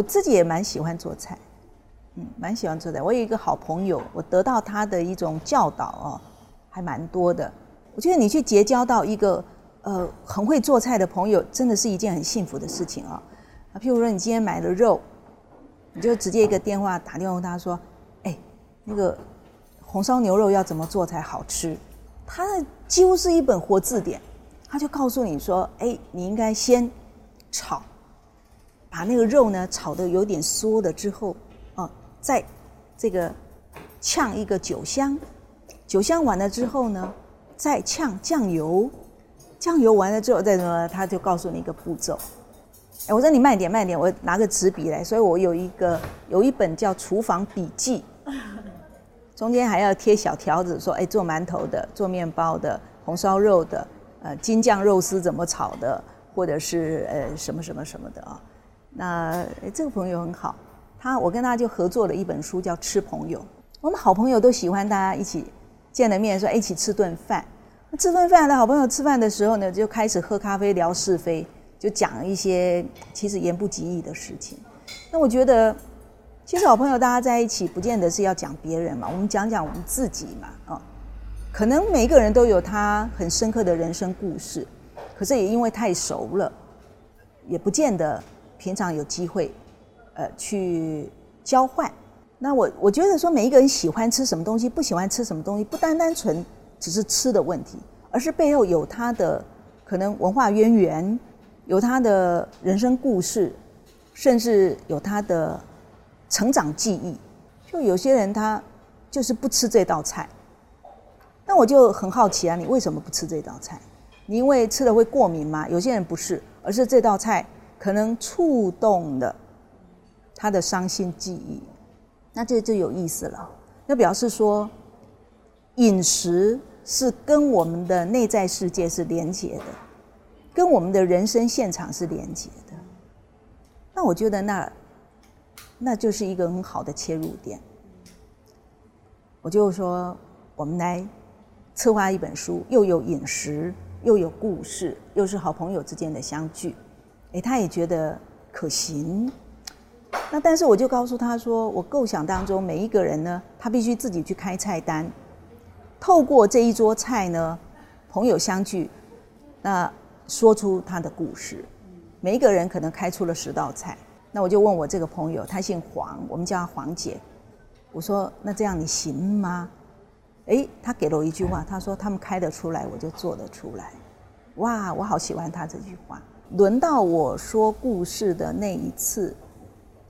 我自己也蛮喜欢做菜，嗯，蛮喜欢做菜。我有一个好朋友，我得到他的一种教导哦，还蛮多的。我觉得你去结交到一个呃很会做菜的朋友，真的是一件很幸福的事情啊。啊，譬如说你今天买了肉，你就直接一个电话打电话问他说：“哎，那个红烧牛肉要怎么做才好吃？”他几乎是一本活字典，他就告诉你说：“哎，你应该先炒，把那个肉呢炒的有点缩了之后，啊，再这个呛一个酒香，酒香完了之后呢。”再呛酱油，酱油完了之后再什么，他就告诉你一个步骤。哎，我说你慢点慢点，我拿个纸笔来，所以我有一个有一本叫厨房笔记，中间还要贴小条子，说哎做馒头的、做面包的、红烧肉的、呃金酱肉丝怎么炒的，或者是呃什么什么什么的啊。那这个朋友很好，他我跟他就合作了一本书，叫《吃朋友》。我们好朋友都喜欢大家一起。见了面说一起吃顿饭，吃顿饭的好朋友吃饭的时候呢，就开始喝咖啡聊是非，就讲一些其实言不及义的事情。那我觉得，其实好朋友大家在一起，不见得是要讲别人嘛，我们讲讲我们自己嘛，啊，可能每一个人都有他很深刻的人生故事，可是也因为太熟了，也不见得平常有机会，呃，去交换。那我我觉得说每一个人喜欢吃什么东西，不喜欢吃什么东西，不单单纯只是吃的问题，而是背后有他的可能文化渊源，有他的人生故事，甚至有他的成长记忆。就有些人他就是不吃这道菜，那我就很好奇啊，你为什么不吃这道菜？你因为吃了会过敏吗？有些人不是，而是这道菜可能触动了他的伤心记忆。那这就有意思了，那表示说，饮食是跟我们的内在世界是连接的，跟我们的人生现场是连接的。那我觉得那，那就是一个很好的切入点。我就说，我们来策划一本书，又有饮食，又有故事，又是好朋友之间的相聚。哎，他也觉得可行。那但是我就告诉他说，我构想当中每一个人呢，他必须自己去开菜单，透过这一桌菜呢，朋友相聚，那说出他的故事。每一个人可能开出了十道菜，那我就问我这个朋友，他姓黄，我们叫他黄姐。我说那这样你行吗？哎，他给了我一句话，他说他们开得出来，我就做得出来。哇，我好喜欢他这句话。轮到我说故事的那一次。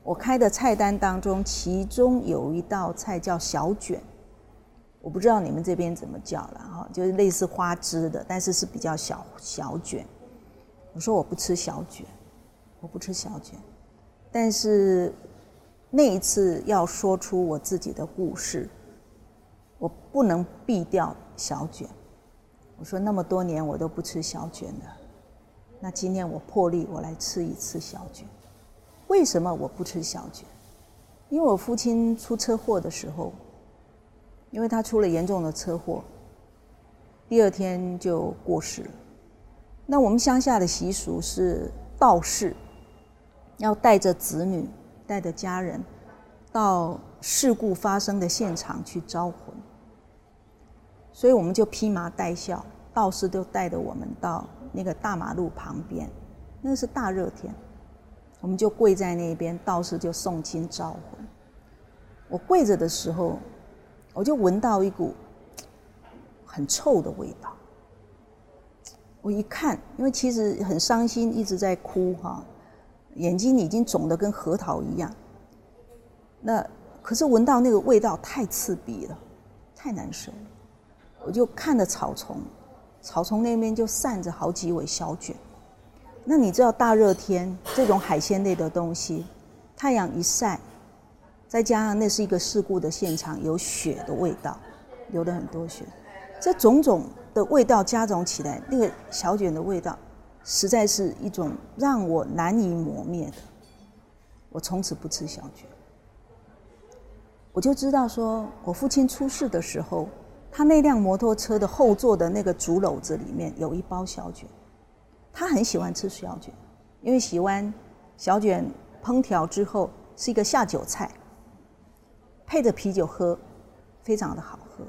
我开的菜单当中，其中有一道菜叫小卷，我不知道你们这边怎么叫了哈，就是类似花枝的，但是是比较小小卷。我说我不吃小卷，我不吃小卷，但是那一次要说出我自己的故事，我不能避掉小卷。我说那么多年我都不吃小卷的，那今天我破例我来吃一次小卷。为什么我不吃小卷？因为我父亲出车祸的时候，因为他出了严重的车祸，第二天就过世了。那我们乡下的习俗是道士要带着子女、带着家人到事故发生的现场去招魂，所以我们就披麻戴孝，道士就带着我们到那个大马路旁边，那个是大热天。我们就跪在那边，道士就诵经招魂。我跪着的时候，我就闻到一股很臭的味道。我一看，因为其实很伤心，一直在哭哈，眼睛已经肿得跟核桃一样。那可是闻到那个味道太刺鼻了，太难受了。我就看着草丛，草丛那边就散着好几尾小卷。那你知道大热天这种海鲜类的东西，太阳一晒，再加上那是一个事故的现场，有血的味道，流了很多血，这种种的味道加总起来，那个小卷的味道，实在是一种让我难以磨灭的。我从此不吃小卷。我就知道说，我父亲出事的时候，他那辆摩托车的后座的那个竹篓子里面有一包小卷。他很喜欢吃小卷，因为喜欢小卷烹调之后是一个下酒菜，配着啤酒喝，非常的好喝。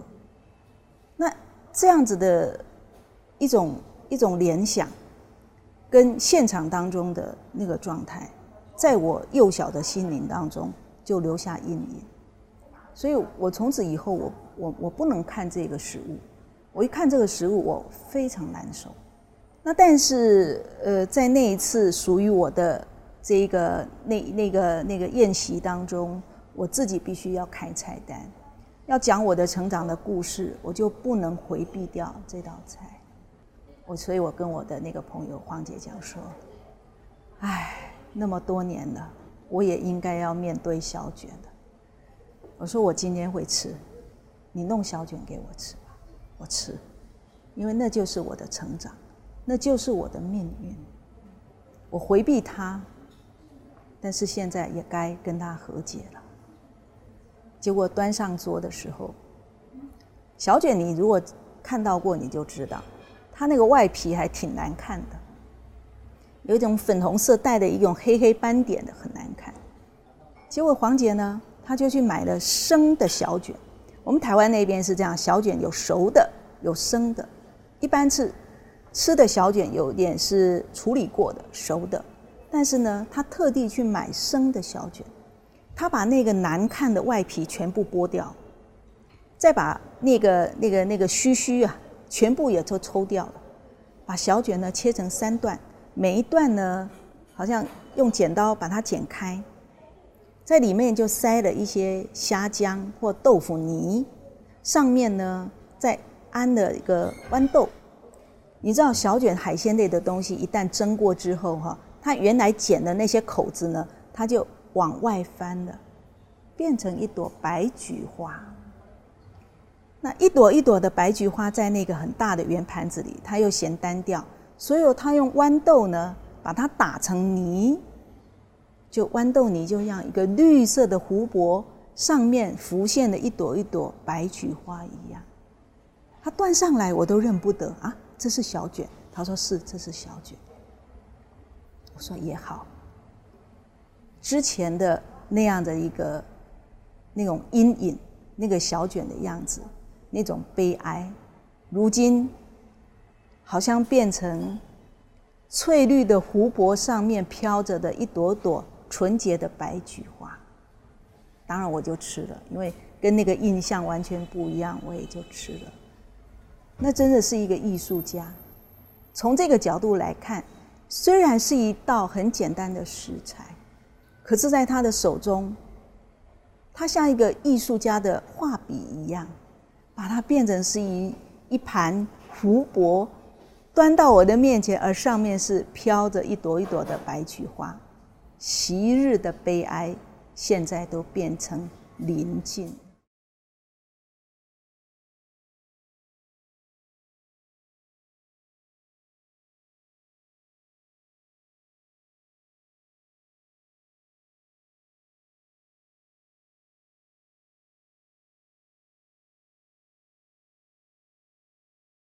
那这样子的一种一种联想，跟现场当中的那个状态，在我幼小的心灵当中就留下阴影。所以我从此以后，我我我不能看这个食物，我一看这个食物，我非常难受。那但是呃，在那一次属于我的这个那那个那个宴席当中，我自己必须要开菜单，要讲我的成长的故事，我就不能回避掉这道菜。我所以，我跟我的那个朋友黄姐讲说：“哎，那么多年了，我也应该要面对小卷的。”我说我今天会吃，你弄小卷给我吃吧，我吃，因为那就是我的成长，那就是我的命运。我回避他，但是现在也该跟他和解了。结果端上桌的时候，小卷你如果看到过，你就知道，它那个外皮还挺难看的，有一种粉红色带的一种黑黑斑点的，很难看。结果黄姐呢？他就去买了生的小卷，我们台湾那边是这样，小卷有熟的，有生的，一般是吃的小卷有点是处理过的熟的，但是呢，他特地去买生的小卷，他把那个难看的外皮全部剥掉，再把那个那个那个须须啊，全部也都抽掉了，把小卷呢切成三段，每一段呢，好像用剪刀把它剪开。在里面就塞了一些虾浆或豆腐泥，上面呢再安了一个豌豆。你知道小卷海鲜类的东西，一旦蒸过之后，哈，它原来剪的那些口子呢，它就往外翻了，变成一朵白菊花。那一朵一朵的白菊花在那个很大的圆盘子里，它又嫌单调，所以它用豌豆呢把它打成泥。就豌豆泥就像一个绿色的湖泊上面浮现的一朵一朵白菊花一样，它端上来我都认不得啊！这是小卷，他说是，这是小卷。我说也好，之前的那样的一个那种阴影，那个小卷的样子，那种悲哀，如今好像变成翠绿的湖泊上面飘着的一朵朵。纯洁的白菊花，当然我就吃了，因为跟那个印象完全不一样，我也就吃了。那真的是一个艺术家。从这个角度来看，虽然是一道很简单的食材，可是在他的手中，他像一个艺术家的画笔一样，把它变成是一一盘湖泊，端到我的面前，而上面是飘着一朵一朵的白菊花。昔日的悲哀，现在都变成宁静。